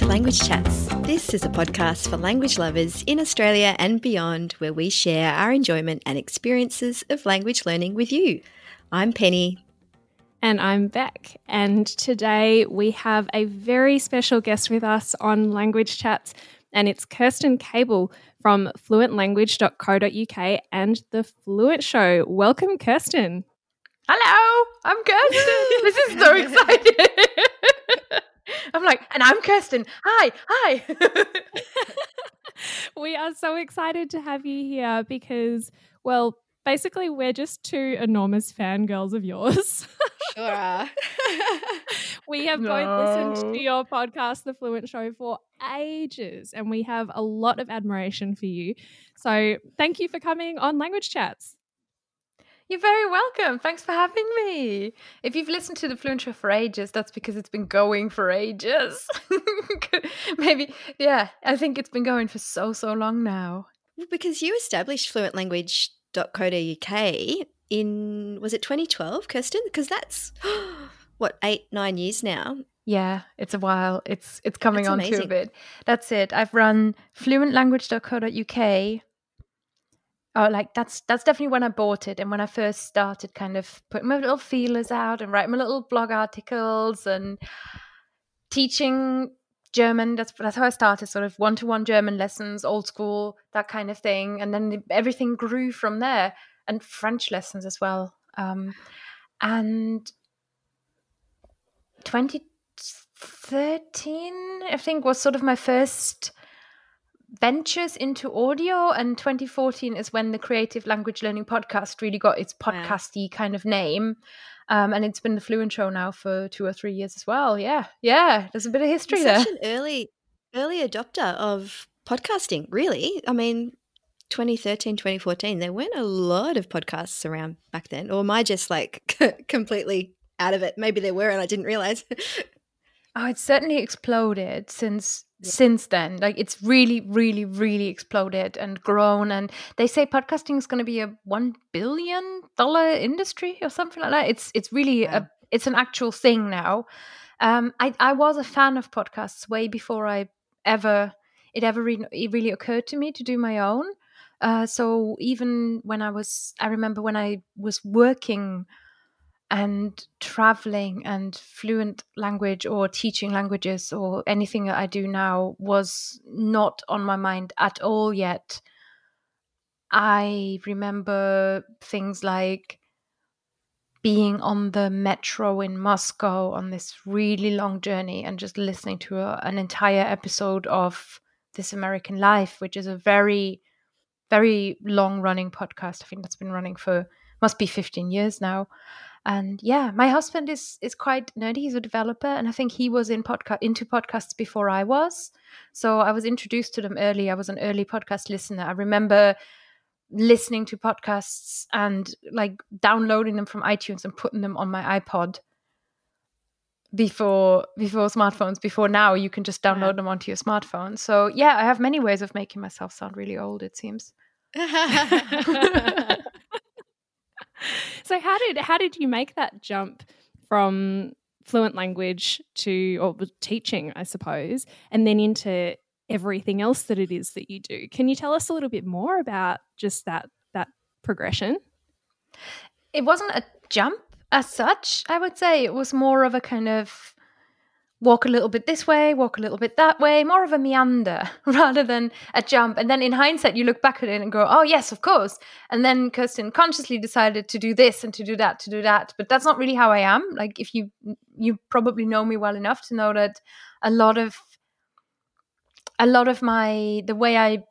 to Language Chats. This is a podcast for language lovers in Australia and beyond, where we share our enjoyment and experiences of language learning with you. I'm Penny. And I'm Beck. And today we have a very special guest with us on Language Chats, and it's Kerstin Cable from fluentlanguage.co.uk and The Fluent Show. Welcome, Kerstin. Hello, I'm Kerstin. this is so exciting. I'm like, and I'm Kerstin. Hi, hi. we are so excited to have you here because, well, basically, we're just two enormous fangirls of yours. sure are. we have no. both listened to your podcast, The Fluent Show, for ages, and we have a lot of admiration for you. So, thank you for coming on Language Chats. You're very welcome. Thanks for having me. If you've listened to the Fluent Show for ages, that's because it's been going for ages. Maybe, yeah, I think it's been going for so, so long now. Because you established fluentlanguage.co.uk in, was it 2012, Kerstin? Because that's, what, eight, nine years now. Yeah, it's a while. It's it's coming on to a bit. That's it. I've run fluentlanguage.co.uk Oh, like that's that's definitely when I bought it and when I first started kind of putting my little feelers out and writing my little blog articles and teaching German. That's that's how I started, sort of one to one German lessons, old school, that kind of thing, and then everything grew from there, and French lessons as well. Um, and 2013, I think, was sort of my first ventures into audio and 2014 is when the creative language learning podcast really got its podcasty wow. kind of name. Um, and it's been the fluent show now for two or three years as well. Yeah yeah there's a bit of history there. such an early early adopter of podcasting really. I mean 2013 2014 there weren't a lot of podcasts around back then or am i just like completely out of it? Maybe there were and i didn't realize. Oh it's certainly exploded since yeah. since then. Like it's really, really, really exploded and grown. And they say podcasting is going to be a one billion dollar industry or something like that. It's it's really a it's an actual thing now. Um, I I was a fan of podcasts way before I ever it ever re- it really occurred to me to do my own. Uh, so even when I was, I remember when I was working and traveling and fluent language or teaching languages or anything that I do now was not on my mind at all yet. I remember things like being on the metro in Moscow on this really long journey and just listening to a, an entire episode of This American Life, which is a very, very long running podcast. I think that's been running for must be 15 years now and yeah my husband is is quite nerdy. He's a developer and i think he was in podcast into podcasts before i was. So i was introduced to them early. I was an early podcast listener. I remember listening to podcasts and like downloading them from itunes and putting them on my ipod before before smartphones. Before now you can just download yeah. them onto your smartphone. So yeah i have many ways of making myself sound really old it seems so how did how did you make that jump from fluent language to or teaching, I suppose, and then into everything else that it is that you do? Can you tell us a little bit more about just that that progression? It wasn't a jump as such, I would say. It was more of a kind of walk a little bit this way, walk a little bit that way, more of a meander rather than a jump. And then in hindsight, you look back at it and go, oh, yes, of course. And then Kerstin consciously decided to do this and to do that, to do that. But that's not really how I am. Like, if you, you probably know me well enough to know that a lot of, a lot of my, the way I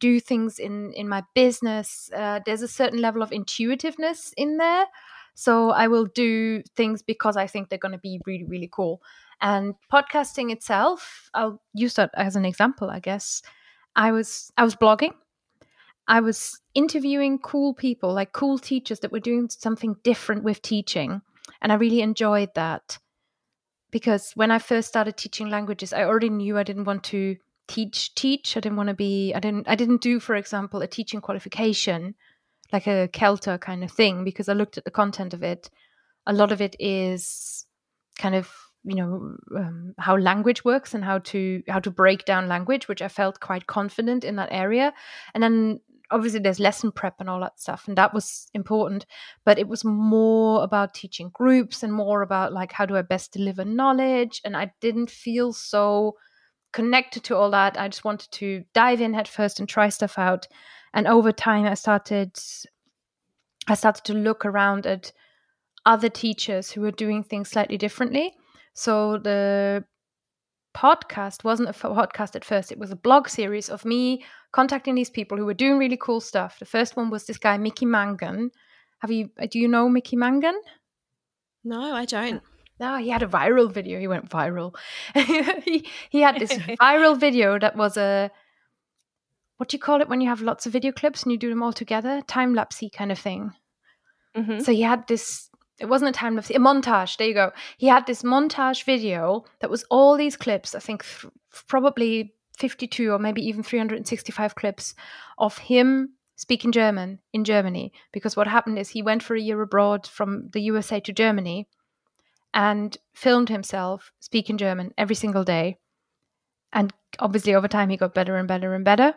do things in, in my business, uh, there's a certain level of intuitiveness in there. So I will do things because I think they're going to be really, really cool. And podcasting itself, I'll use that as an example, I guess. I was I was blogging. I was interviewing cool people, like cool teachers that were doing something different with teaching. And I really enjoyed that. Because when I first started teaching languages, I already knew I didn't want to teach teach. I didn't want to be I didn't I didn't do, for example, a teaching qualification, like a CELTA kind of thing, because I looked at the content of it. A lot of it is kind of you know um, how language works and how to how to break down language which i felt quite confident in that area. And then obviously there's lesson prep and all that stuff and that was important but it was more about teaching groups and more about like how do i best deliver knowledge? And i didn't feel so connected to all that. I just wanted to dive in head first and try stuff out. And over time i started i started to look around at other teachers who were doing things slightly differently so the podcast wasn't a podcast at first it was a blog series of me contacting these people who were doing really cool stuff. The first one was this guy mickey mangan. Have you uh, do you know mickey mangan? No i don't. No oh, he had a viral video. He went viral. He, he had this viral video that was a what do you call it when you have lots of video clips and you do them all together? Time lapsey kind of thing. Mm-hmm. so he had this it wasn't a time lapse, a montage. There you go. He had this montage video that was all these clips, I think th- probably 52 or maybe even 365 clips of him speaking German in Germany. Because what happened is he went for a year abroad from the USA to Germany and filmed himself speaking German every single day. And obviously, over time, he got better and better and better.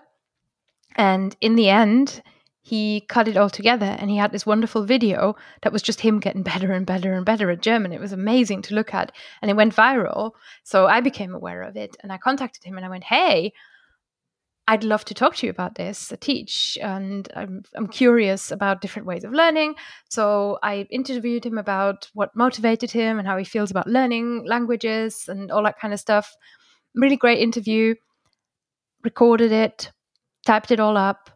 And in the end, he cut it all together and he had this wonderful video that was just him getting better and better and better at German. It was amazing to look at and it went viral. So I became aware of it and I contacted him and I went, Hey, I'd love to talk to you about this. I teach and I'm, I'm curious about different ways of learning. So I interviewed him about what motivated him and how he feels about learning languages and all that kind of stuff. Really great interview. Recorded it, typed it all up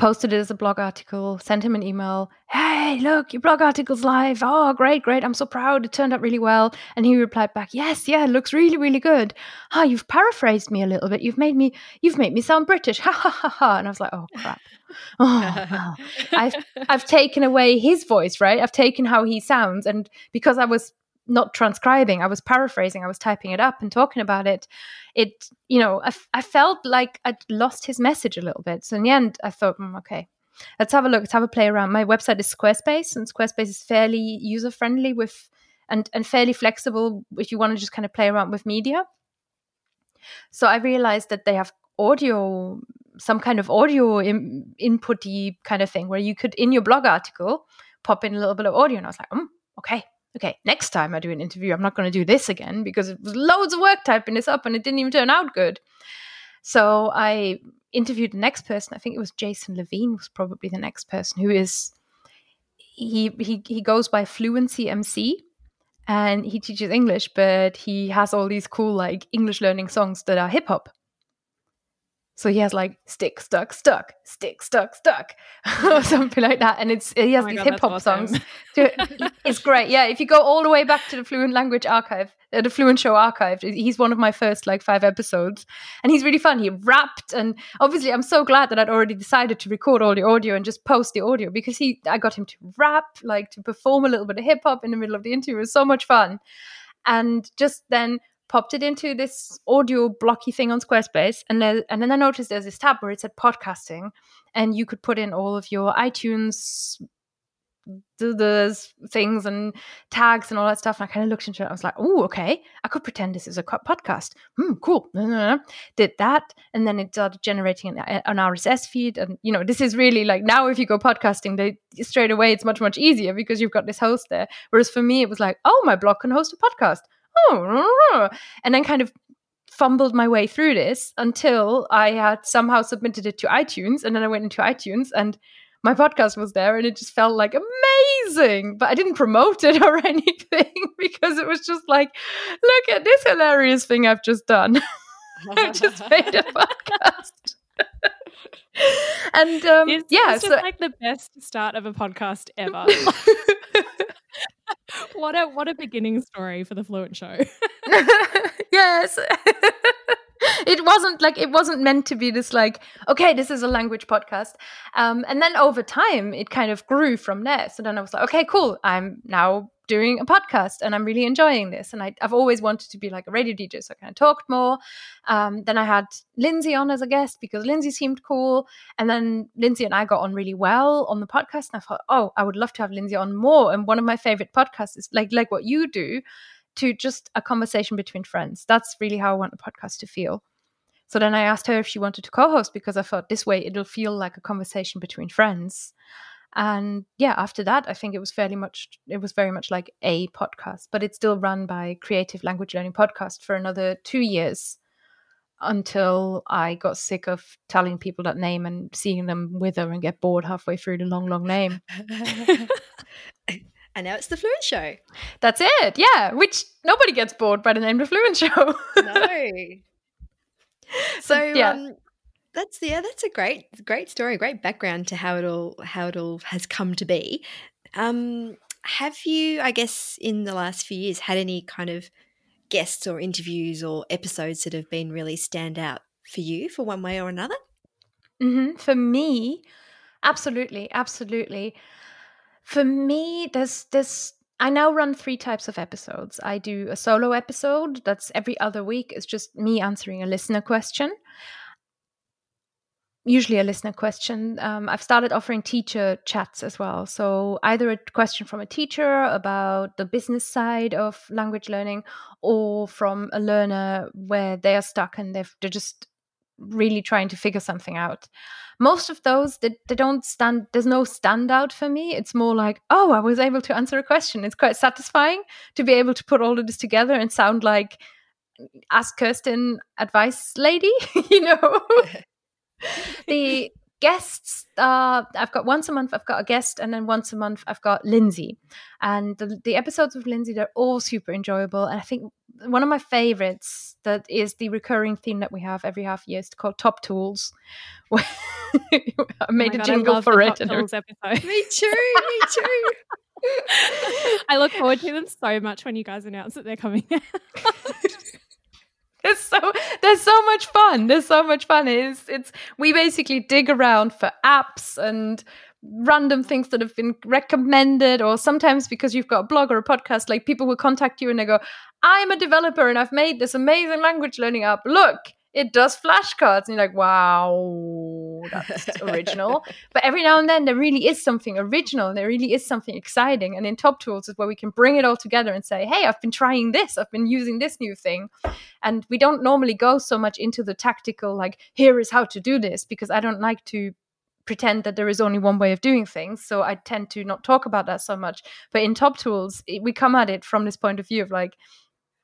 posted it as a blog article, sent him an email. Hey, look, your blog article's live. Oh, great, great. I'm so proud. It turned out really well. And he replied back, Yes, yeah, it looks really, really good. Ah, oh, you've paraphrased me a little bit. You've made me you've made me sound British. Ha ha ha ha. And I was like, Oh crap. Oh, I've I've taken away his voice, right? I've taken how he sounds. And because I was not transcribing, I was paraphrasing, I was typing it up and talking about it. It, you know, I, I felt like I'd lost his message a little bit. So in the end, I thought, mm, okay, let's have a look, let's have a play around. My website is Squarespace, and Squarespace is fairly user friendly with and and fairly flexible if you want to just kind of play around with media. So I realized that they have audio, some kind of audio in, inputty kind of thing where you could in your blog article pop in a little bit of audio, and I was like, mm, okay, okay, next time I do an interview, I'm not going to do this again because it was loads of work typing this up and it didn't even turn out good. So I interviewed the next person. I think it was Jason Levine was probably the next person who is he he he goes by Fluency MC and he teaches English, but he has all these cool like English learning songs that are hip hop. So he has like stick, stuck, stuck, stick, stuck, stuck, or something like that. And it's he has oh these hip hop awesome. songs. it's great. Yeah, if you go all the way back to the Fluent Language Archive, uh, the Fluent Show Archive, he's one of my first like five episodes, and he's really fun. He rapped, and obviously, I'm so glad that I'd already decided to record all the audio and just post the audio because he, I got him to rap, like to perform a little bit of hip hop in the middle of the interview. It was so much fun, and just then popped it into this audio blocky thing on Squarespace, and then and then I noticed there's this tab where it said podcasting, and you could put in all of your iTunes do those things and tags and all that stuff. And I kind of looked into it. I was like, oh, okay, I could pretend this is a podcast. Hmm, cool. Did that. And then it started generating an, an, RSS feed. And, you know, this is really like now if you go podcasting, they straight away, it's much, much easier because you've got this host there. Whereas for me, it was like, oh, my blog can host a podcast oh, and then kind of fumbled my way through this until I had somehow submitted it to iTunes. And then I went into iTunes and my podcast was there and it just felt like amazing. But I didn't promote it or anything because it was just like, look at this hilarious thing I've just done. I just made a podcast. and um, it's, yeah, it's so, like the best start of a podcast ever what a what a beginning story for the Fluent Show. yes. it wasn't like it wasn't meant to be this like okay this is a language podcast um, and then over time it kind of grew from there so then i was like okay cool i'm now doing a podcast and I'm really enjoying this. And I, have always wanted to be like a radio DJ, so I kind of talked more. Um, then I had Lindsay on as a guest because Lindsay seemed cool. And then Lindsay and I got on really well on the podcast. And I thought, oh, I would love to have Lindsay on more. And one of my favorite podcasts is like like what you do to just a conversation between friends. That's really how I want the podcast to feel. So then I asked her if she wanted to co-host because I thought this way it'll feel like a conversation between friends. And yeah, after that, I think it was fairly much. It was very much like a podcast, but it's still run by Creative Language Learning Podcast for another two years until I got sick of telling people that name and seeing them wither and get bored halfway through the long, long name. and now it's the Fluent Show. That's it. Yeah, which nobody gets bored by the name the Fluent Show. no. So yeah. Um, that's yeah, that's a great great story, great background to how it all how it all has come to be. Um, have you, I guess, in the last few years, had any kind of guests or interviews or episodes that have been really stand out for you for one way or another? Mm-hmm. For me, absolutely, absolutely. For me, there's this. I now run three types of episodes. I do a solo episode that's every other week. It's just me answering a listener question usually a listener question. Um, I've started offering teacher chats as well. So either a question from a teacher about the business side of language learning, or from a learner where they are stuck and they're just really trying to figure something out. Most of those they, they don't stand. There's no standout for me. It's more like, oh, I was able to answer a question. It's quite satisfying to be able to put all of this together and sound like ask Kerstin advice lady, you know. the guests uh, I've got once a month I've got a guest and then once a month I've got Lindsay and the, the episodes with Lindsay they're all super enjoyable and I think one of my favorites that is the recurring theme that we have every half year is called Top Tools I oh made oh a God, jingle for it Tools episode. me too me too I look forward to them so much when you guys announce that they're coming out It's so there's so much fun. There's so much fun. It's it's we basically dig around for apps and random things that have been recommended or sometimes because you've got a blog or a podcast like people will contact you and they go i'm a developer and i've made this amazing language learning app look it does flashcards. And you're like, wow, that's original. But every now and then there really is something original. There really is something exciting. And in Top Tools is where we can bring it all together and say, hey, I've been trying this. I've been using this new thing. And we don't normally go so much into the tactical, like, here is how to do this, because I don't like to pretend that there is only one way of doing things. So I tend to not talk about that so much. But in Top Tools, we come at it from this point of view of like,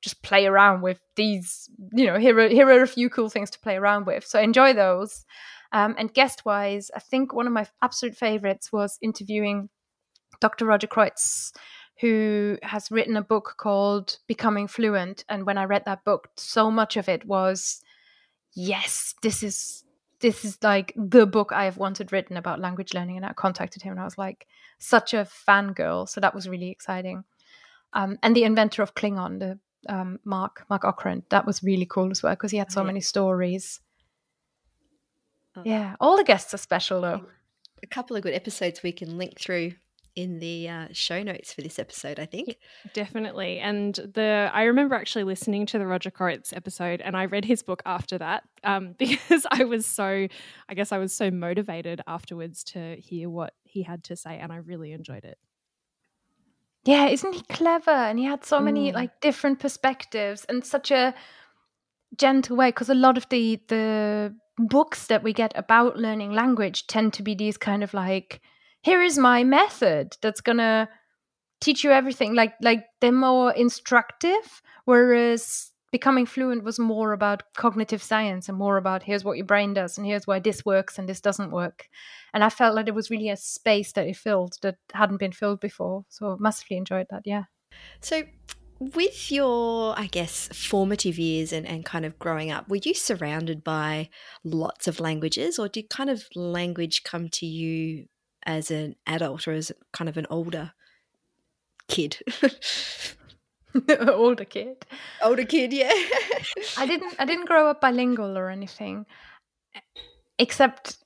just play around with these you know here are here are a few cool things to play around with. So enjoy those. Um, and guest wise i think one of my absolute favorites was interviewing dr roger kreuz who has written a book called becoming fluent. And when i read that book so much of it was yes this is this is like the book i have wanted written about language learning. And i contacted him and i was like such a fangirl. So that was really exciting. Um, and the inventor of klingon the um, Mark Mark Okrand. That was really cool as well because he had so many stories. Oh. Yeah, all the guests are special though. A couple of good episodes we can link through in the uh, show notes for this episode, I think. Definitely. And the I remember actually listening to the Roger Kreuz episode and I read his book after that um, because I was so, I guess I was so motivated afterwards to hear what he had to say and I really enjoyed it. Yeah, isn't he clever? And he had so many mm. like different perspectives and such a gentle way because a lot of the the books that we get about learning language tend to be these kind of like here is my method that's going to teach you everything like like they're more instructive whereas becoming fluent was more about cognitive science and more about here's what your brain does and here's why this works and this doesn't work. And I felt like it was really a space that it filled that hadn't been filled before. So massively enjoyed that, yeah. So with your, I guess, formative years and, and kind of growing up, were you surrounded by lots of languages or did kind of language come to you as an adult or as kind of an older kid? older kid. Older kid, yeah. I didn't I didn't grow up bilingual or anything. Except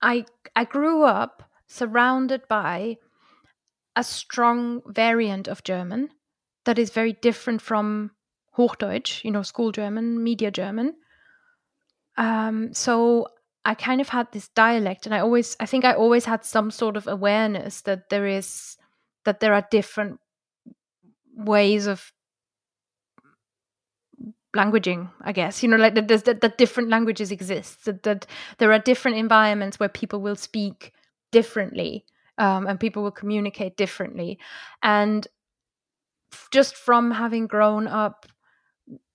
I I grew up surrounded by a strong variant of German that is very different from Hochdeutsch, you know, school German, media German. Um, so I kind of had this dialect, and I always, I think I always had some sort of awareness that there is, that there are different ways of languaging i guess you know like that, that, that different languages exist that, that there are different environments where people will speak differently um, and people will communicate differently and just from having grown up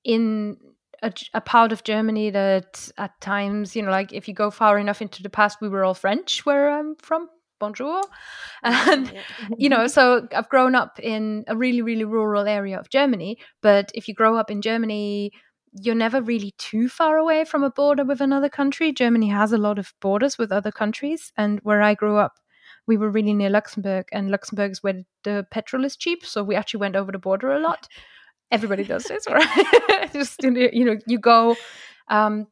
in a, a, part of Germany that at times, you know, like if you go far enough into the past, we were all French where I'm from. Bonjour. And, you know, so I've grown up in a really, really rural area of Germany. But if you grow up in Germany, you're never really too far away from a border with another country. Germany has a lot of borders with other countries. And where I grew up, we were really near Luxembourg, and Luxembourg is where the petrol is cheap. So we actually went over the border a lot everybody does this, right? Just you know, you go um,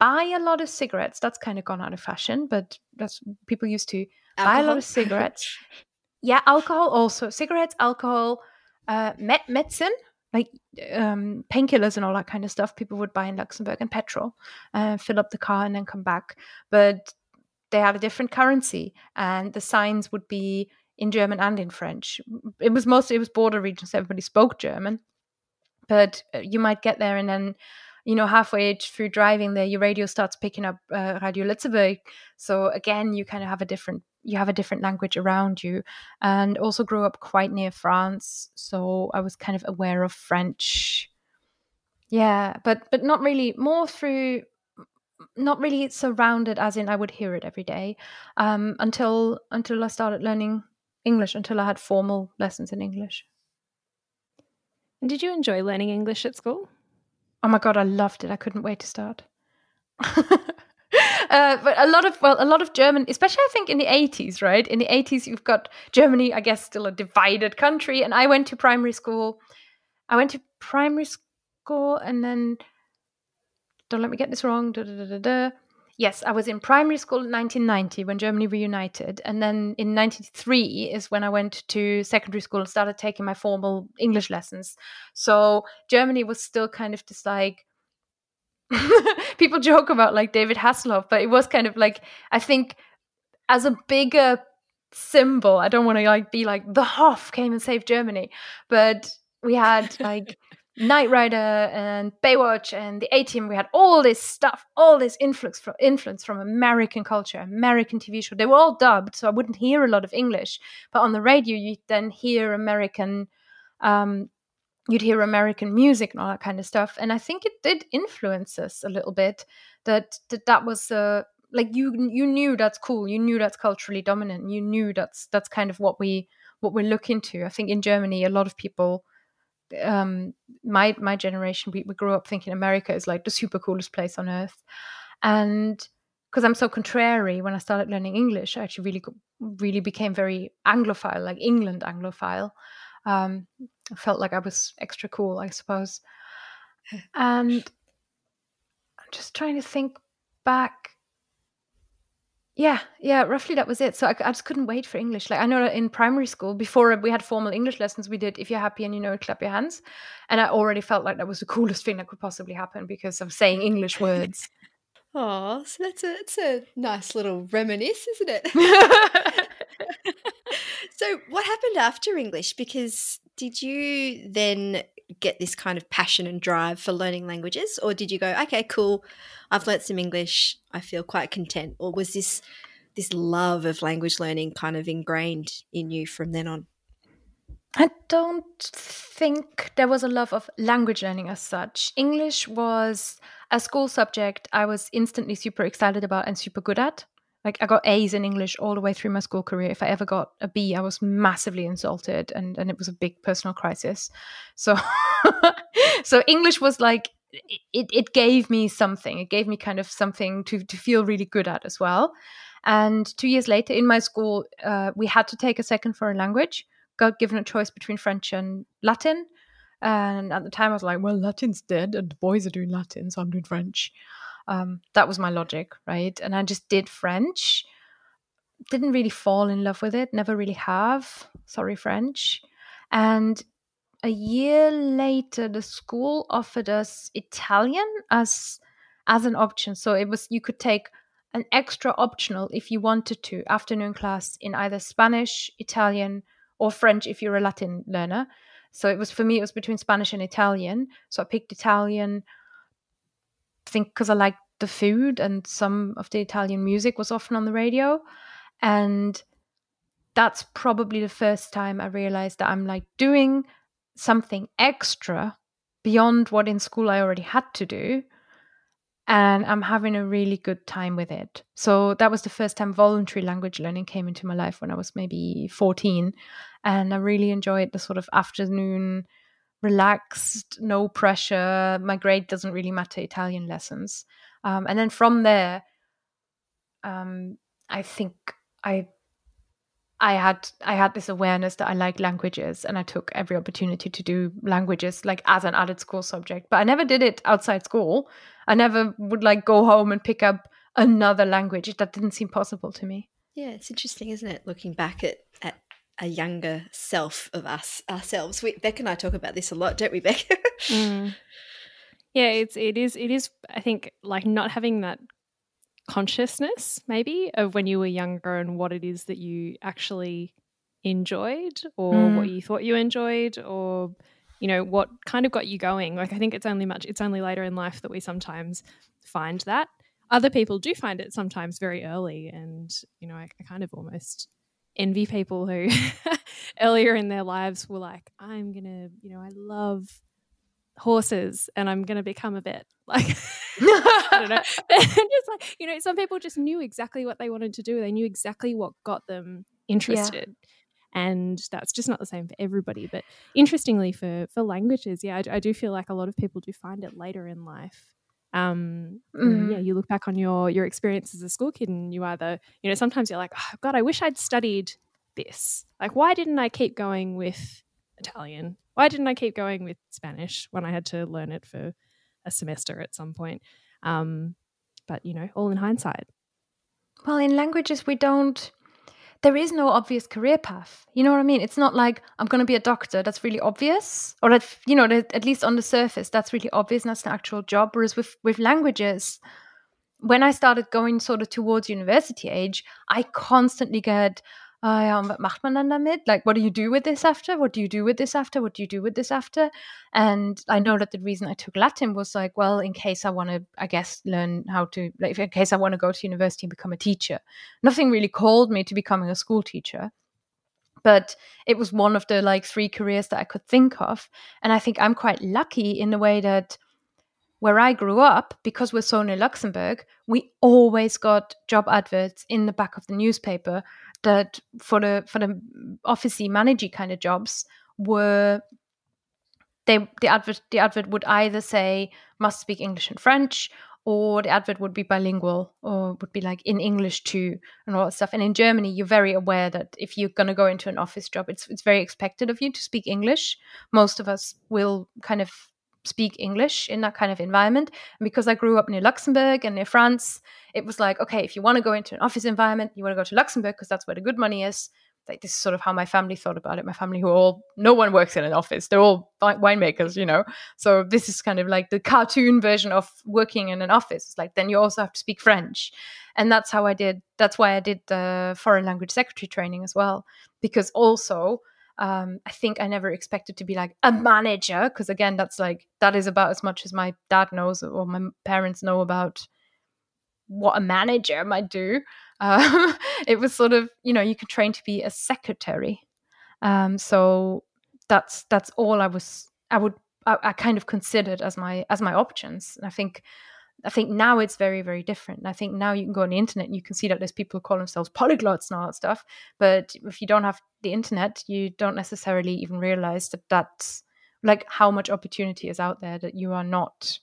buy a lot of cigarettes. That's kind of gone out of fashion, but that's people used to alcohol? buy a lot of cigarettes. yeah, alcohol also. Cigarettes, alcohol, uh, med- medicine, like um, painkillers and all that kind of stuff. People would buy in Luxembourg and petrol, uh, fill up the car and then come back. But they had a different currency, and the signs would be in German and in French. It was mostly it was border regions. Everybody spoke German, but uh, you might get there and then you know halfway through driving there your radio starts picking up uh, radio Lëtzebuerg. So again you kind of have a different you have a different language around you. And also grew up quite near France so I was kind of aware of French. Yeah but but not really more through not really surrounded as in I would hear it every day um, until until I started learning English until I had formal lessons in English. And did you enjoy learning English at school? Oh my god, I loved it. I couldn't wait to start. uh, but a lot of well, a lot of German, especially I think in the eighties, right? In the eighties, you've got Germany, I guess, still a divided country. And I went to primary school. I went to primary school, and then don't let me get this wrong. Da, da, da, yes, I was in primary school in 1990 when Germany reunited. And then in 93 is when I went to secondary school and started taking my formal English lessons. So Germany was still kind of just like, people joke about like David Hasselhoff, but it was kind of like, I think as a bigger symbol, I don't want to like be like the Hoff came and saved Germany, but we had like Knight Rider and Baywatch and the A Team. We had all this stuff, all this influx from influence from American culture, American TV show. They were all dubbed, so I wouldn't hear a lot of English. But on the radio, you'd then hear American. Um, you'd hear American music and all that kind of stuff, and I think it did influence us a little bit. That that that was uh, like you you knew that's cool. You knew that's culturally dominant. You knew that's that's kind of what we what we look into. I think in Germany, a lot of people um, my my generation we, we grew up thinking America is like the super coolest place on earth, and because I'm so contrary, when I started learning English, I actually really really became very Anglophile, like England Anglophile. Um, I felt like I was extra cool, I suppose. And I'm just trying to think back yeah, yeah, roughly that was it. So I, I just couldn't wait for English. Like I know that in primary school, before we had formal English lessons, we did "If you're happy and you know it, clap your hands," and I already felt like that was the coolest thing that could possibly happen because of saying English words. Oh, so that's a that's a nice little reminisce, isn't it? so, what happened after English? Because did you then get this kind of passion and drive for learning languages, or did you go, okay, cool, I've learnt some English, I feel quite content, or was this this love of language learning kind of ingrained in you from then on? I don't think there was a love of language learning as such. English was a school subject I was instantly super excited about and super good at like I got A's in English all the way through my school career. If I ever got a B, I was massively insulted and and it was a big personal crisis. So so English was like it it gave me something. It gave me kind of something to to feel really good at as well. And two years later, in my school, uh, we had to take a second foreign language. Got given a choice between French and Latin. And at the time, I was like, well, Latin's dead, and the boys are doing Latin, so I'm doing French. Um, that was my logic, right? And I just did French. Didn't really fall in love with it, never really have. Sorry, French. And a year later, the school offered us Italian as as an option. So it was you could take an extra optional if you wanted to afternoon class in either Spanish, Italian, or French if you're a Latin learner. So it was for me, it was between Spanish and Italian. So I picked Italian, think because I liked the food and some of the Italian music was often on the radio. And that's probably the first time I realized that I'm like doing something extra beyond what in school I already had to do. And I'm having a really good time with it. So that was the first time voluntary language learning came into my life when I was maybe 14. And I really enjoyed the sort of afternoon, relaxed, no pressure. My grade doesn't really matter Italian lessons. Um, and then from there, um, I think I I had I had this awareness that I like languages and I took every opportunity to do languages like as an added school subject. But I never did it outside school. I never would like go home and pick up another language. That didn't seem possible to me. Yeah, it's interesting, isn't it? Looking back at, at a younger self of us ourselves. We, Beck and I talk about this a lot, don't we, Beck? mm. Yeah, it's it is it is I think like not having that consciousness maybe of when you were younger and what it is that you actually enjoyed or mm. what you thought you enjoyed or you know what kind of got you going like i think it's only much it's only later in life that we sometimes find that other people do find it sometimes very early and you know i, I kind of almost envy people who earlier in their lives were like i'm gonna you know i love horses and i'm gonna become a vet like I don't know. And just like you know, some people just knew exactly what they wanted to do. They knew exactly what got them interested. Yeah. And that's just not the same for everybody. But interestingly, for for languages, yeah, I, I do feel like a lot of people do find it later in life. Um, mm. yeah, you look back on your your experience as a school kid, and you either, you know, sometimes you're like, oh, God, I wish I'd studied this. Like, why didn't I keep going with Italian? Why didn't I keep going with Spanish when I had to learn it for a semester at some point. Um, but you know, all in hindsight. Well, in languages, we don't. There is no obvious career path. You know what I mean? It's not like I'm going to be a doctor. That's really obvious, or that you know, at least on the surface, that's really obvious. And that's an actual job. Whereas with with languages, when I started going sort of towards university age, I constantly get ah ja, und was macht man dann damit? Like, what do you do with this after? What do you do with this after? What do you do with this after? And I know that the reason I took Latin was like, well, in case I want to, I guess, learn how to, like, in case I want to go to university and become a teacher. Nothing really called me to becoming a school teacher but it was one of the like three careers that I could think of. And I think I'm quite lucky in the way that where I grew up, because we're so near Luxembourg, we always got job adverts in the back of the newspaper that for the for the officey managey kind of jobs were they the advert the advert would either say must speak English and French or the advert would be bilingual or would be like in English too and all that stuff. And in Germany, you're very aware that if you're going to go into an office job, it's it's very expected of you to speak English. Most of us will kind of speak English in that kind of environment. And because I grew up near Luxembourg and near France, it was like, okay, if you want to go into an office environment, you want to go to Luxembourg because that's where the good money is. Like this is sort of how my family thought about it. My family, who all no one works in an office; they're all winemakers, you know. So this is kind of like the cartoon version of working in an office. It's like then you also have to speak French, and that's how I did. That's why I did the foreign language secretary training as well, because also um, I think I never expected to be like a manager because again, that's like that is about as much as my dad knows or my parents know about what a manager might do. Um, it was sort of you know you could train to be a secretary, um, so that's that's all I was I would I, I kind of considered as my as my options. And I think I think now it's very, very different. I think now you can go on the internet and you can see that there's people who call themselves polyglots and all that stuff. But if you don't have the internet, you don't necessarily even realize that that's like how much opportunity is out there that you are not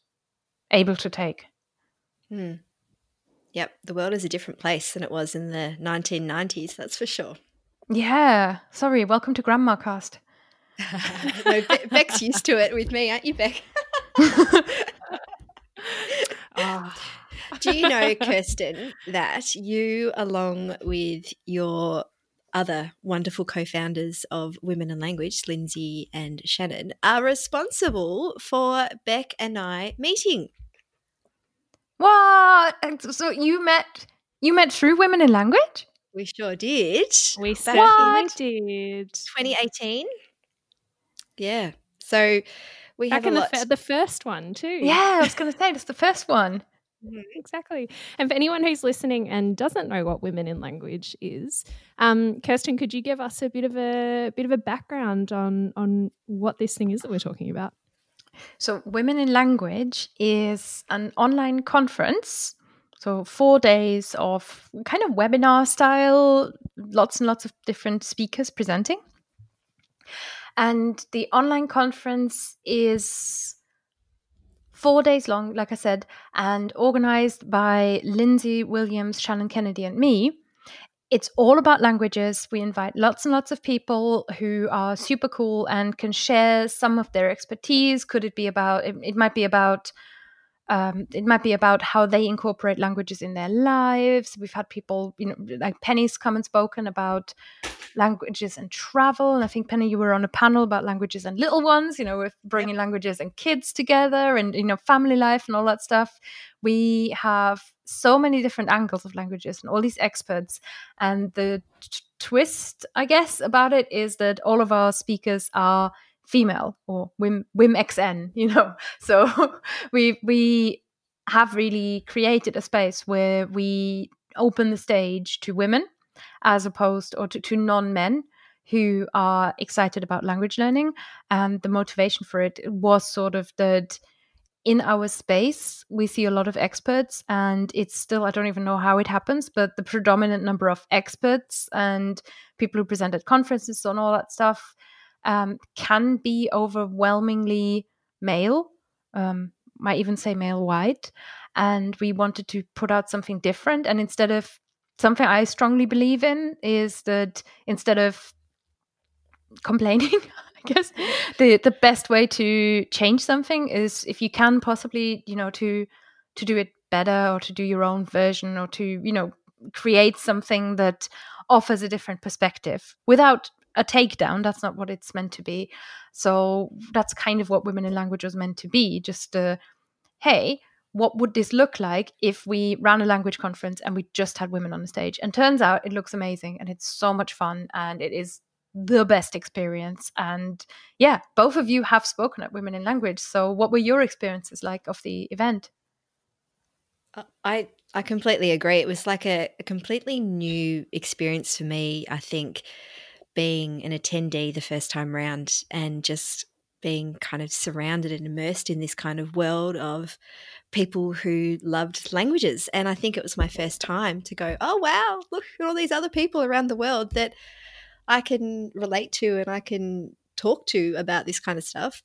able to take. Hmm. Yep, the world is a different place than it was in the 1990s, that's for sure. Yeah. Sorry, welcome to Grandma Cast. no, Be- Beck's used to it with me, aren't you, Beck? Oh. Do you know, Kerstin, that you, along with your other wonderful co founders of Women in Language, Lindsay and Shannon, are responsible for Beck and I meeting? What? So you met you met through Women in Language? We sure did. We certainly did. 2018. Yeah. So we Back have in the, the first one too. Yeah, I was going to say it's the first one. exactly. And for anyone who's listening and doesn't know what women in language is, um, Kerstin, could you give us a bit of a bit of a background on on what this thing is that we're talking about? So, Women in Language is an online conference. So, four days of kind of webinar style, lots and lots of different speakers presenting. And the online conference is four days long, like I said, and organized by Lindsay Williams, Shannon Kennedy, and me. It's all about languages. We invite lots and lots of people who are super cool and can share some of their expertise. Could it be about, it, it might be about, um, it might be about how they incorporate languages in their lives. We've had people, you know, like Penny's come and spoken about languages and travel. And I think Penny, you were on a panel about languages and little ones. You know, with bringing yep. languages and kids together, and you know, family life and all that stuff. We have so many different angles of languages and all these experts. And the t- twist, I guess, about it is that all of our speakers are female or Wim Wim XN, you know. So we we have really created a space where we open the stage to women as opposed or to, to non-men who are excited about language learning. And the motivation for it was sort of that in our space, we see a lot of experts, and it's still, I don't even know how it happens, but the predominant number of experts and people who present at conferences and all that stuff um, can be overwhelmingly male, um, might even say male white. And we wanted to put out something different. And instead of something I strongly believe in, is that instead of complaining, I guess the the best way to change something is if you can possibly, you know, to to do it better or to do your own version or to, you know, create something that offers a different perspective without a takedown. That's not what it's meant to be. So that's kind of what Women in Language was meant to be. Just uh, hey, what would this look like if we ran a language conference and we just had women on the stage? And turns out it looks amazing and it's so much fun and it is the best experience. And yeah, both of you have spoken at Women in Language. So what were your experiences like of the event? I I completely agree. It was like a, a completely new experience for me. I think being an attendee the first time round and just being kind of surrounded and immersed in this kind of world of people who loved languages. And I think it was my first time to go, oh, wow, look at all these other people around the world that I can relate to and I can talk to about this kind of stuff.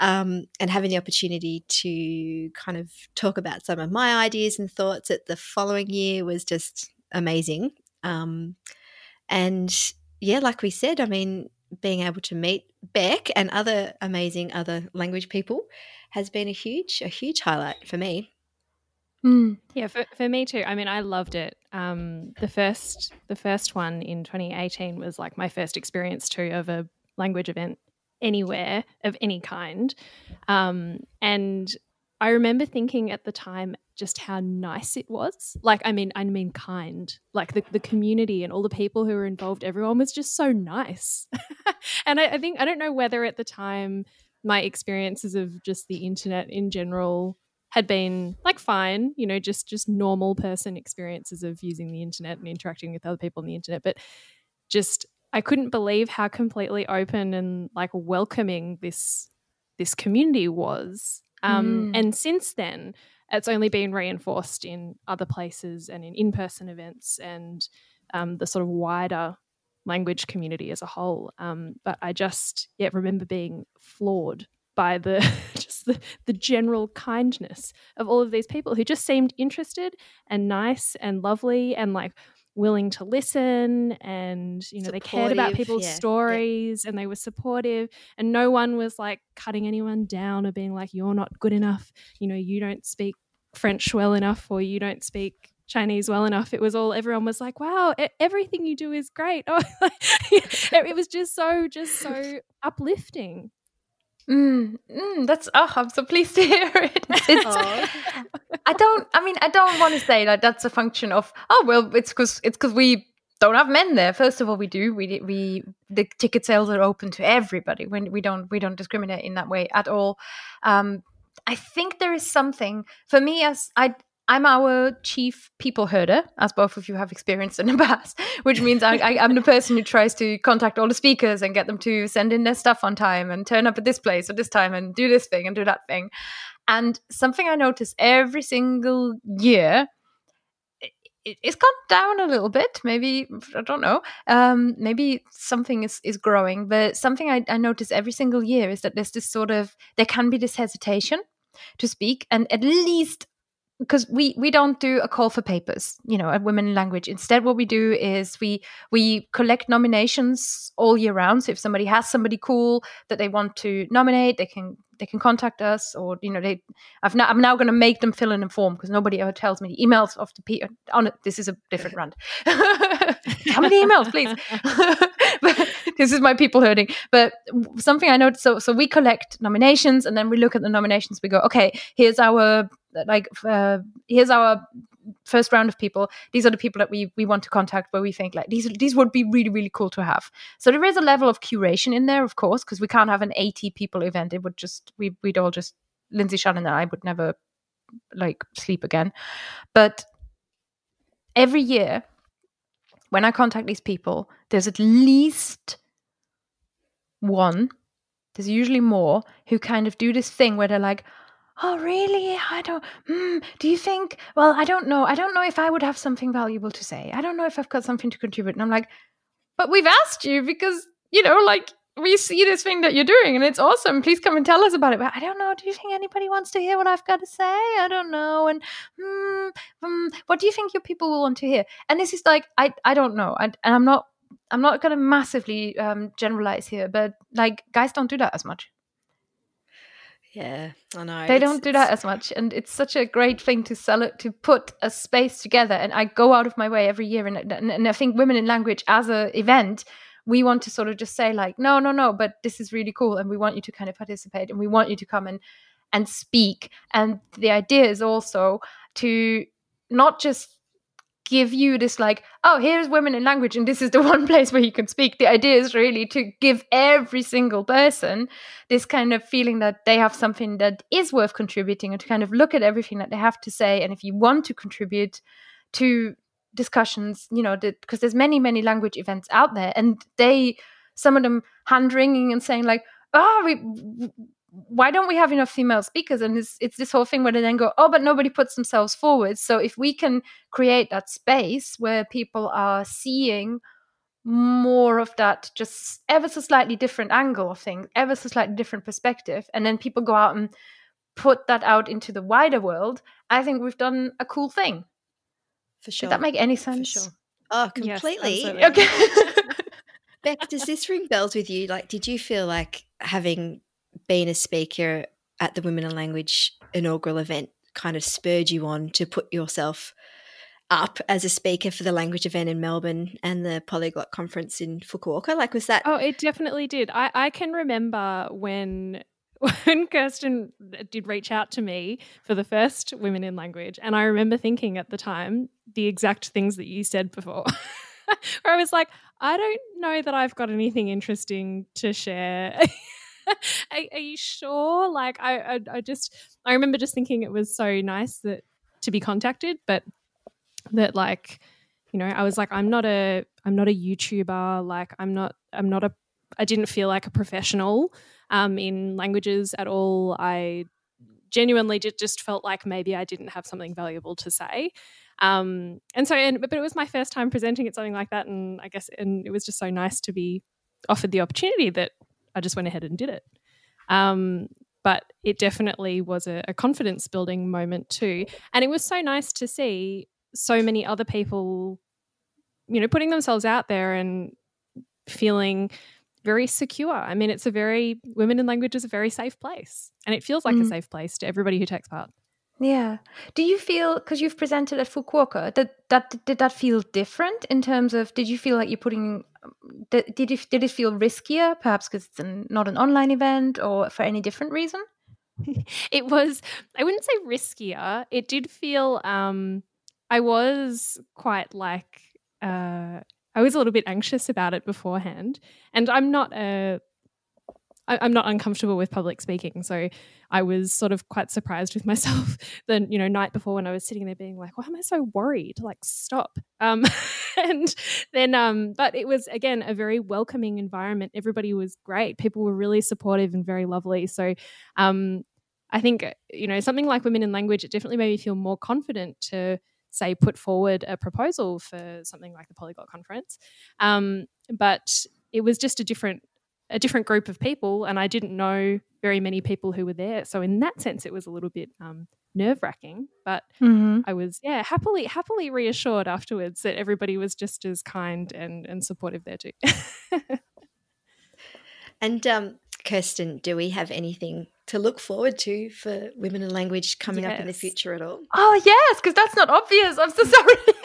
Um, and having the opportunity to kind of talk about some of my ideas and thoughts at the following year was just amazing. Um, and yeah, like we said, I mean, being able to meet Beck and other amazing other language people has been a huge, a huge highlight for me. Mm. Yeah, for, for me too. I mean, I loved it. Um, the first the first one in 2018 was like my first experience too of a language event anywhere of any kind, um, and I remember thinking at the time just how nice it was. Like, I mean, I mean, kind. Like the, the community and all the people who were involved, everyone was just so nice. and I, I think, I don't know whether at the time my experiences of just the internet in general had been like fine, you know, just just normal person experiences of using the internet and interacting with other people on the internet, but just I couldn't believe how completely open and like welcoming this this community was. Um, mm. And since then, it's only been reinforced in other places and in in-person events and um, the sort of wider language community as a whole. Um, but I just yeah remember being floored by the just the, the general kindness of all of these people who just seemed interested and nice and lovely and like willing to listen and you know supportive, they cared about people's yeah, stories yeah. and they were supportive and no one was like cutting anyone down or being like you're not good enough you know you don't speak french well enough or you don't speak Chinese well enough. It was all everyone was like, "Wow, everything you do is great." Oh, it was just so, just so uplifting. Mm, mm, that's oh, I'm so pleased to hear it. I don't. I mean, I don't want to say that that's a function of oh well, it's because it's because we don't have men there. First of all, we do. We we the ticket sales are open to everybody. When we don't we don't discriminate in that way at all. Um, I think there is something for me as I I'm our chief people herder, as both of you have experienced in the past, which means I, I, am the person who tries to contact all the speakers and get them to send in their stuff on time and turn up at this place at this time and do this thing and do that thing. And something I notice every single year it, it's gone down a little bit. Maybe I don't know. Um, maybe something is is growing, but something I, I notice every single year is that there's this sort of there can be this hesitation to speak, and at least because we we don't do a call for papers you know at women in language. Instead what we do is we we collect nominations all year round. So if somebody has somebody cool that they want to nominate they can they can contact us or you know they i've now i'm now going to make them fill in a form because nobody ever tells me the emails of the people on it. This is a different rant. How many emails please. This is my people hurting. But something i noticed so so we collect nominations and then we look at the nominations. We go okay here's our like uh, here's our first round of people. These are the people that we we want to contact where we think like these these would be really really cool to have. So there is a level of curation in there of course because we can't have an 80 people event. It would just we we'd all just lindsay shannon and i would never like sleep again. But every year when i contact these people there's at least one there's usually more who kind of do this thing where they're like oh really? I don't mm, do you think well i don't know. I don't know if i would have something valuable to say. I don't know if i've got something to contribute. And i'm like but we've asked you because you know like we see this thing that you're doing and it's awesome. Please come and tell us about it. But i don't know. Do you think anybody wants to hear what i've got to say? I don't know. And mm, mm, what do you think your people will want to hear? And this is like i i don't know. I, and i'm not i'm not going to massively um, generalize here but like guys don't do that as much yeah, I know. They don't do that as much, and it's such a great thing to sell it to put a space together. And I go out of my way every year, and and, and I think Women in Language as a event, we want to sort of just say like, no, no, no, but this is really cool, and we want you to kind of participate, and we want you to come and and speak. And the idea is also to not just give you this like oh here's women in language and this is the one place where you can speak the idea is really to give every single person this kind of feeling that they have something that is worth contributing and to kind of look at everything that they have to say. And if you want to contribute to discussions you know because there's many many language events out there and they some of them hand wringing and saying like oh we why don't we have enough female speakers? And it's, it's this whole thing where they then go oh but nobody puts themselves forward. So if we can create that space where people are seeing more of that just ever so slightly different angle of things ever so slightly different perspective and then people go out and put that out into the wider world i think we've done a cool thing. For sure did that make any sense? for sure. Oh completely. yes, okay. Beck does this ring bells with you? Like did you feel like having being a speaker at the Women in Language inaugural event kind of spurred you on to put yourself up as a speaker for the language event in Melbourne and the Polyglot conference in Fukuoka? Like, was that? Oh, it definitely did. I, I can remember when when Kerstin did reach out to me for the first Women in Language, and I remember thinking at the time the exact things that you said before. Where I was like, I don't know that I've got anything interesting to share. are, are, you sure? Like, I, I, I just, I remember just thinking it was so nice that to be contacted, but that like, you know, I was like, I'm not a, I'm not a YouTuber. Like, I'm not, I'm not a, I didn't feel like a professional um, in languages at all. I genuinely just, felt like maybe I didn't have something valuable to say. Um, and so, and, but it was my first time presenting at something like that. And I guess, and it was just so nice to be offered the opportunity that I just went ahead and did it. Um, but it definitely was a, a confidence building moment too. And it was so nice to see so many other people, you know, putting themselves out there and feeling very secure. I mean, it's a very, women in language is a very safe place. And it feels like mm. a safe place to everybody who takes part. Yeah. Do you feel because you've presented at Fukuoka that that did that feel different in terms of did you feel like you're putting did it, did it feel riskier perhaps because it's an, not an online event or for any different reason? it was I wouldn't say riskier. It did feel um I was quite like uh I was a little bit anxious about it beforehand, and I'm not a I, am not uncomfortable with public speaking. So I was sort of quite surprised with myself the you know night before when I was sitting there being like, why am I so worried? Like stop. Um, and then um, but it was again a very welcoming environment. Everybody was great. People were really supportive and very lovely. So um, I think you know something like women in language. It definitely made me feel more confident to say put forward a proposal for something like the polyglot conference. Um, but it was just a different a different group of people, and I didn't know very many people who were there. So in that sense, it was a little bit um, nerve wracking. But mm-hmm. I was, yeah, happily happily reassured afterwards that everybody was just as kind and and supportive there too. and um, Kerstin, do we have anything to look forward to for women in language coming yes. up in the future at all? Oh yes, because that's not obvious. I'm so sorry.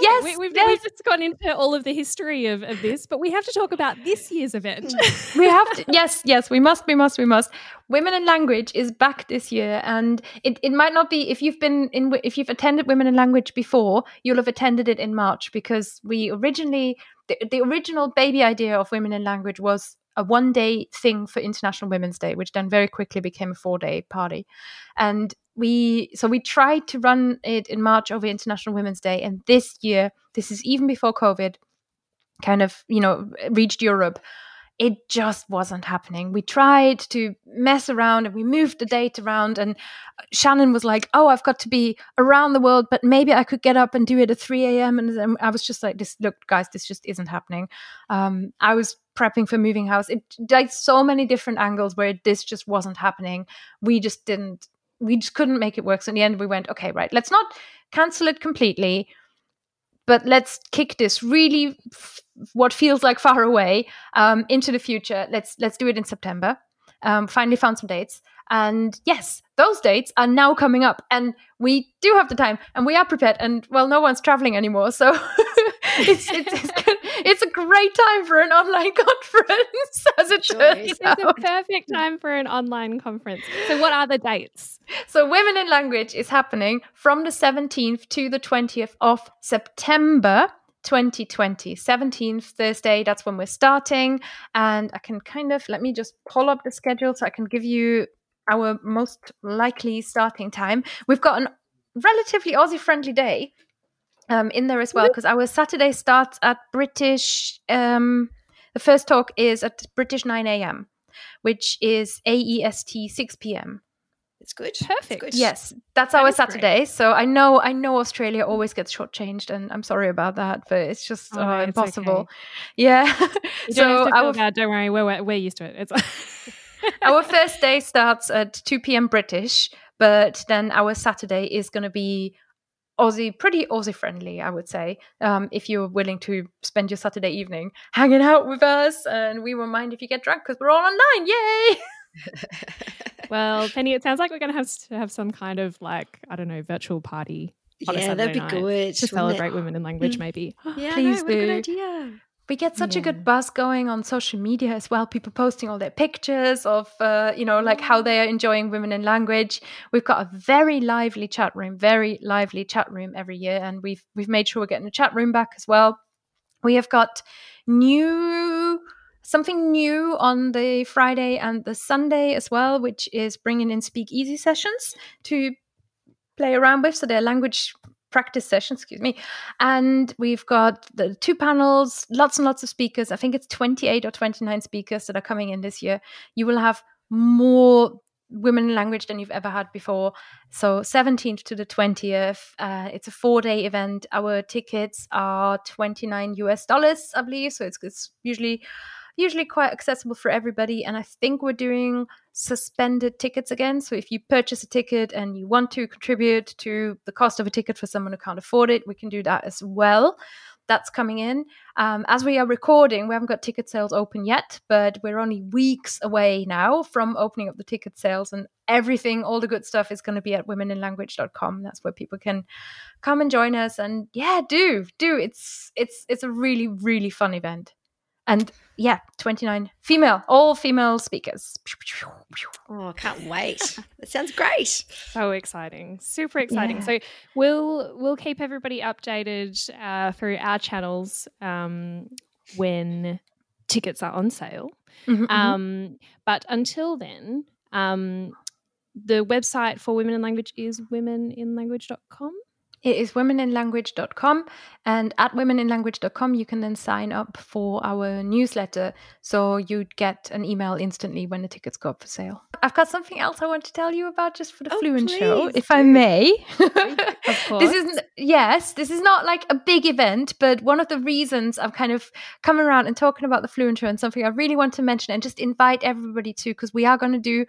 yes, we, have yes. we've just gone into all of the history of, of this, but we have to talk about this year's event. Mm. we have to. Yes, yes, we must. We must. We must. Women in Language is back this year, and it, it might not be if you've been in if you've attended Women in Language before, you'll have attended it in March because we originally the, the original baby idea of Women in Language was a one day thing for International Women's Day, which then very quickly became a four day party. And we, so we tried to run it in March over International Women's Day. And this year, this is even before COVID kind of, you know, reached Europe it just wasn't happening. We tried to mess around and we moved the date around. And Shannon was like, Oh, I've got to be around the world, but maybe I could get up and do it at 3 a.m. And I was just like, This, look, guys, this just isn't happening. Um, I was prepping for moving house. It like so many different angles where this just wasn't happening. We just didn't, we just couldn't make it work. So in the end, we went, Okay, right, let's not cancel it completely but let's kick this really f- what feels like far away um, into the future. Let's let's do it in September. Um, finally found some dates, and yes, those dates are now coming up, and we do have the time, and we are prepared. And well, no one's traveling anymore, so it's, it's, it's, it's, a great time for an online conference, as it turns out. It's a perfect time for an online conference. So, what are the dates? So, Women in Language is happening from the 17th to the 20th of September. 2020 17th thursday that's when we're starting and i can kind of let me just pull up the schedule so i can give you our most likely starting time we've got an relatively aussie friendly day um, in there as well because our Saturday starts at British. Um, the first talk is at British 9 a.m., which is AEST 6 p.m. It's good. Perfect. good. Yes, that's that our Saturday. Great. So I know I know Australia always gets shortchanged, and I'm sorry about that, but it's just oh, uh, impossible. Okay. Yeah. You so don't our, bad. Don't worry, we're we're used to it. It's our first day starts at 2 p.m. British, but then our Saturday is going to be Aussie, pretty Aussie friendly, I would say. Um, if you're willing to spend your Saturday evening hanging out with us, and we won't mind if you get drunk because we're all online. Yay! well, Penny, it sounds like we're going to have to have some kind of like I don't know virtual party. yeah, that'd be good to celebrate women in language, mm. maybe. Yeah, please no, do. good idea we get such yeah. a good buzz going on social media as well people posting all their pictures of uh, you know like how they are enjoying women in language. We've got a very lively chat room very lively chat room every year and we've we've made sure we're getting a chat room back as well. We have got new something new on the friday and the sunday as well which is bringing in speak easy sessions to play around with so they're language practice session, excuse me. And we've got the two panels, lots and lots of speakers. I think it's 28 or 29 speakers that are coming in this year. You will have more women in language than you've ever had before. So 17th to the 20th. Uh, it's a four day event. Our tickets are 29 US dollars, I believe. So it's, it's usually usually quite accessible for everybody. And I think we're doing suspended tickets again. So if you purchase a ticket and you want to contribute to the cost of a ticket for someone who can't afford it, we can do that as well. That's coming in. Um, as we are recording, we haven't got ticket sales open yet, but we're only weeks away now from opening up the ticket sales, and everything, all the good stuff, is going to be at womeninlanguage.com. That's where people can come and join us. And yeah, do do. It's it's it's a really really fun event. And yeah, 29 female, all female speakers. Oh, can't wait. that sounds great. So exciting. Super exciting. Yeah. So we'll we'll keep everybody updated uh, through our channels um, when tickets are on sale. Mhm, mhm. Um, but until then, um, the website for Women in Language is womeninlanguage.com. It is womeninlanguage.com. And at womeninlanguage.com, you can then sign up for our newsletter. So you'd get an email instantly when the tickets go up for sale. I've got something else I want to tell you about just for the Oh, Fluent Show, please if I may. Of course. This isn't, yes, this is not like a big event, but one of the reasons I'm kind of coming around and talking about the Fluent Show and something I really want to mention and just invite everybody to, because we are going to do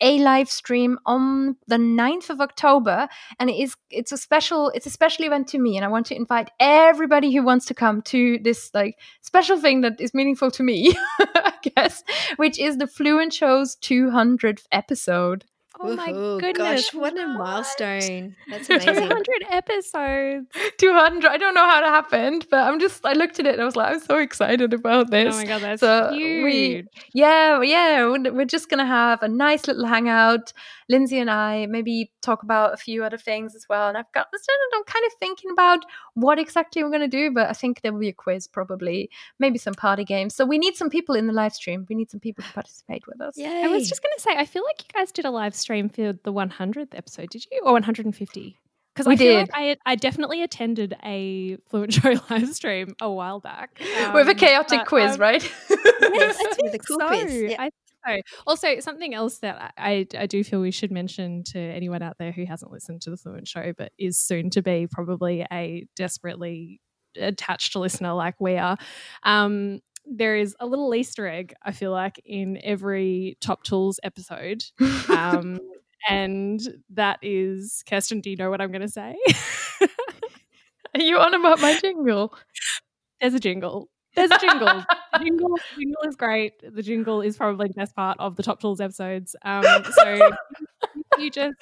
a live stream on the 9th of October and it is it's a special it's a special event to me and I want to invite everybody who wants to come to this like special thing that is meaningful to me I guess which is the Fluent Show's 200th episode oh my goodness. Gosh, what a milestone. That's amazing. 200 episodes. 200 I don't know how it happened but I'm just I looked at it and I was like I'm so excited about oh this Oh my god, that's So huge. we- Yeah, yeah, we're we're just gonna have a nice little hangout. Lindsay and I maybe talk about a few other things as well. And I've got, this, and I'm kind of thinking about what exactly we're gonna do, but I think there will be a quiz probably, maybe some party games. So we need some people in the live stream. We need some people to participate with us. Yay. I was just going to say, I feel like you guys did a live stream for the 100th episode, did you? Or 150? Because We I feel did. like I, I definitely attended a Fluent Show live stream a while back. with a Um, chaotic but, quiz, um, right? Yes, I With think a cool so. quiz, yeah. I think so. Also, something else that I, I do feel we should mention to anyone out there who hasn't listened to the Fluent Show, but is soon to be probably a desperately attached listener like we are. Um, there is a little Easter egg, I feel like, in every Top Tools episode. Um, and that is, Kerstin, do you know what I'm going to say? Are you on about my jingle? There's a jingle. There's a jingle. the jingle. The jingle is great. The jingle is probably the best part of the Top Tools episodes. Um, so you just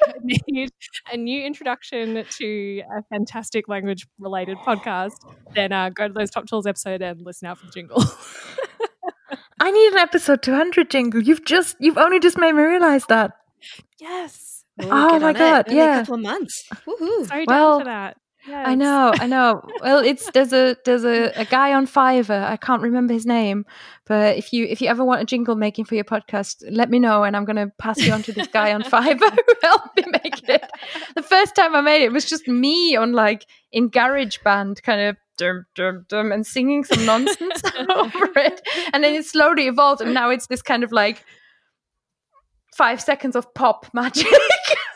need a new introduction to a fantastic language related podcast, then uh, go to those Top Tools episode and listen out for the jingle. I need an episode 200 jingle. You've just, you've only just made me realize that. yes. Ooh, Oh my on it. God, Only yeah. a couple of months. Woohoo. Sorry, Well, for that. I know, I know. Well, it's there's a there's a, a guy on Fiverr. I can't remember his name, but if you if you ever want a jingle making for your podcast, let me know, and I'm gonna pass you on to this guy on Fiverr who helped me make it. The first time I made it, it was just me on like in Garage Band, kind of dum dum dum, and singing some nonsense over it, and then it slowly evolved, and now it's this kind of like five seconds of pop magic.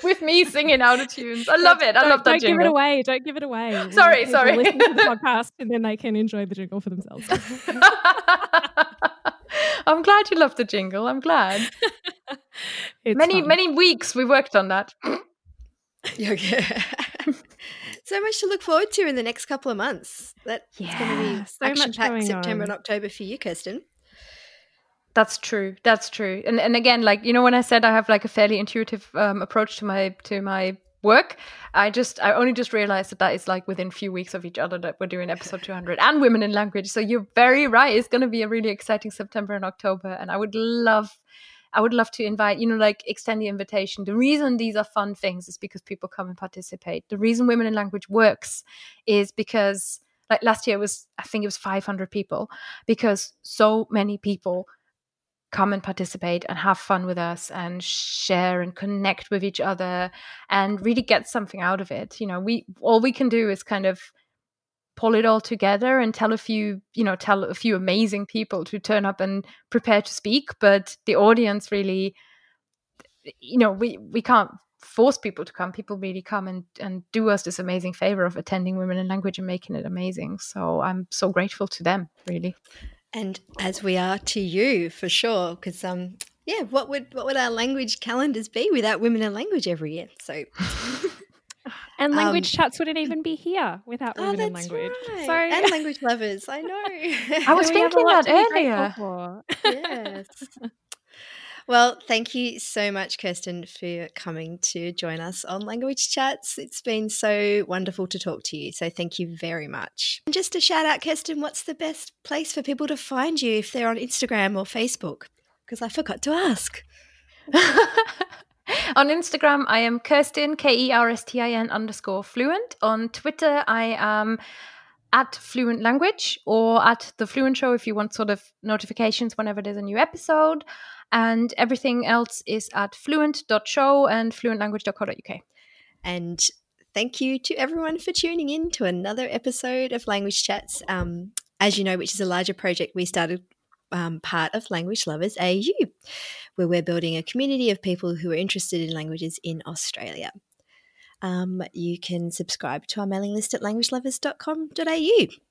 With me singing out of tunes. I love it. I Don't- love that Don't give it away. Don't give it away. Sorry, people sorry. Listen to the podcast and then they can enjoy the jingle for themselves. I'm glad you love the jingle. I'm glad. It's many fun. many weeks we worked on that. Yeah, okay. so much to look forward to in the next couple of months. That's going to Yeah, be so much action-packed September on. and October for you, Kerstin. That's true. That's true. And and again, like you know, when I said I have like a fairly intuitive um, approach to my to my work, I just I only just realized that that is like within a few weeks of each other that we're doing episode 200 and women in language. So you're very right. It's going to be a really exciting September and October, and I would love. I would love to invite, you know, like extend the invitation. The reason these are fun things is because people come and participate. The reason Women in Language works is because, like last year, it was I think it was 500 people, because so many people come and participate and have fun with us and share and connect with each other and really get something out of it. You know, we all we can do is kind of pull it all together and tell a few, you know, tell a few amazing people to turn up and prepare to speak, but the audience really you know, we we can't force people to come. People really come and and do us this amazing favor of attending Women in Language and making it amazing. So I'm so grateful to them, really. And as we are to you, for sure, because um, yeah, what would what would our language calendars be without women in language every year? So And language Um, chats wouldn't even be here without oh, women in language. right. So and language lovers, I know. I was we have a thinking that to be grateful earlier. yes. Well, thank you so much, Kerstin, for coming to join us on Language Chats. It's been so wonderful to talk to you. So thank you very much. And just a shout out, Kerstin, what's the best place for people to find you if they're on Instagram or Facebook? Because I forgot to ask. on Instagram, I am Kerstin, K E R S T I N underscore fluent. On Twitter, I am at Fluent Language or at The Fluent Show if you want sort of notifications whenever there's a new episode. And everything else is at fluent.show and fluentlanguage.co.uk. And thank you to everyone for tuning in to another episode of Language Chats. Um, as you know, which is a larger project we started um, part of Language Lovers AU, where we're building a community of people who are interested in languages in Australia. Um, you can subscribe to our mailing list at languagelovers.com.au.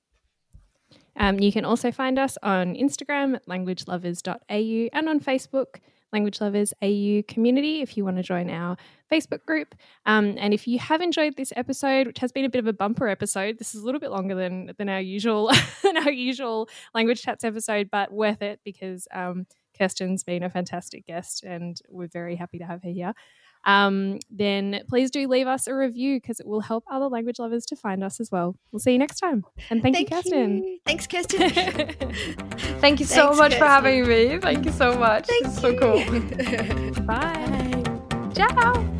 Um, you can also find us on Instagram at languagelovers.au and on Facebook, Language Lovers AU Community, if you want to join our Facebook group. Um, and if you have enjoyed this episode, which has been a bit of a bumper episode, this is a little bit longer than than our usual than our usual language chats episode, but worth it because um, Kerstin's been a fantastic guest, and we're very happy to have her here um, then please do leave us a review because it will help other language lovers to find us as well. We'll see you next time. And thank, thank you, Kerstin. You. Thanks, Kerstin. thank you so Thanks, much Kerstin. for having me. Thank you so much. Thank it's you. so cool. Bye. Ciao.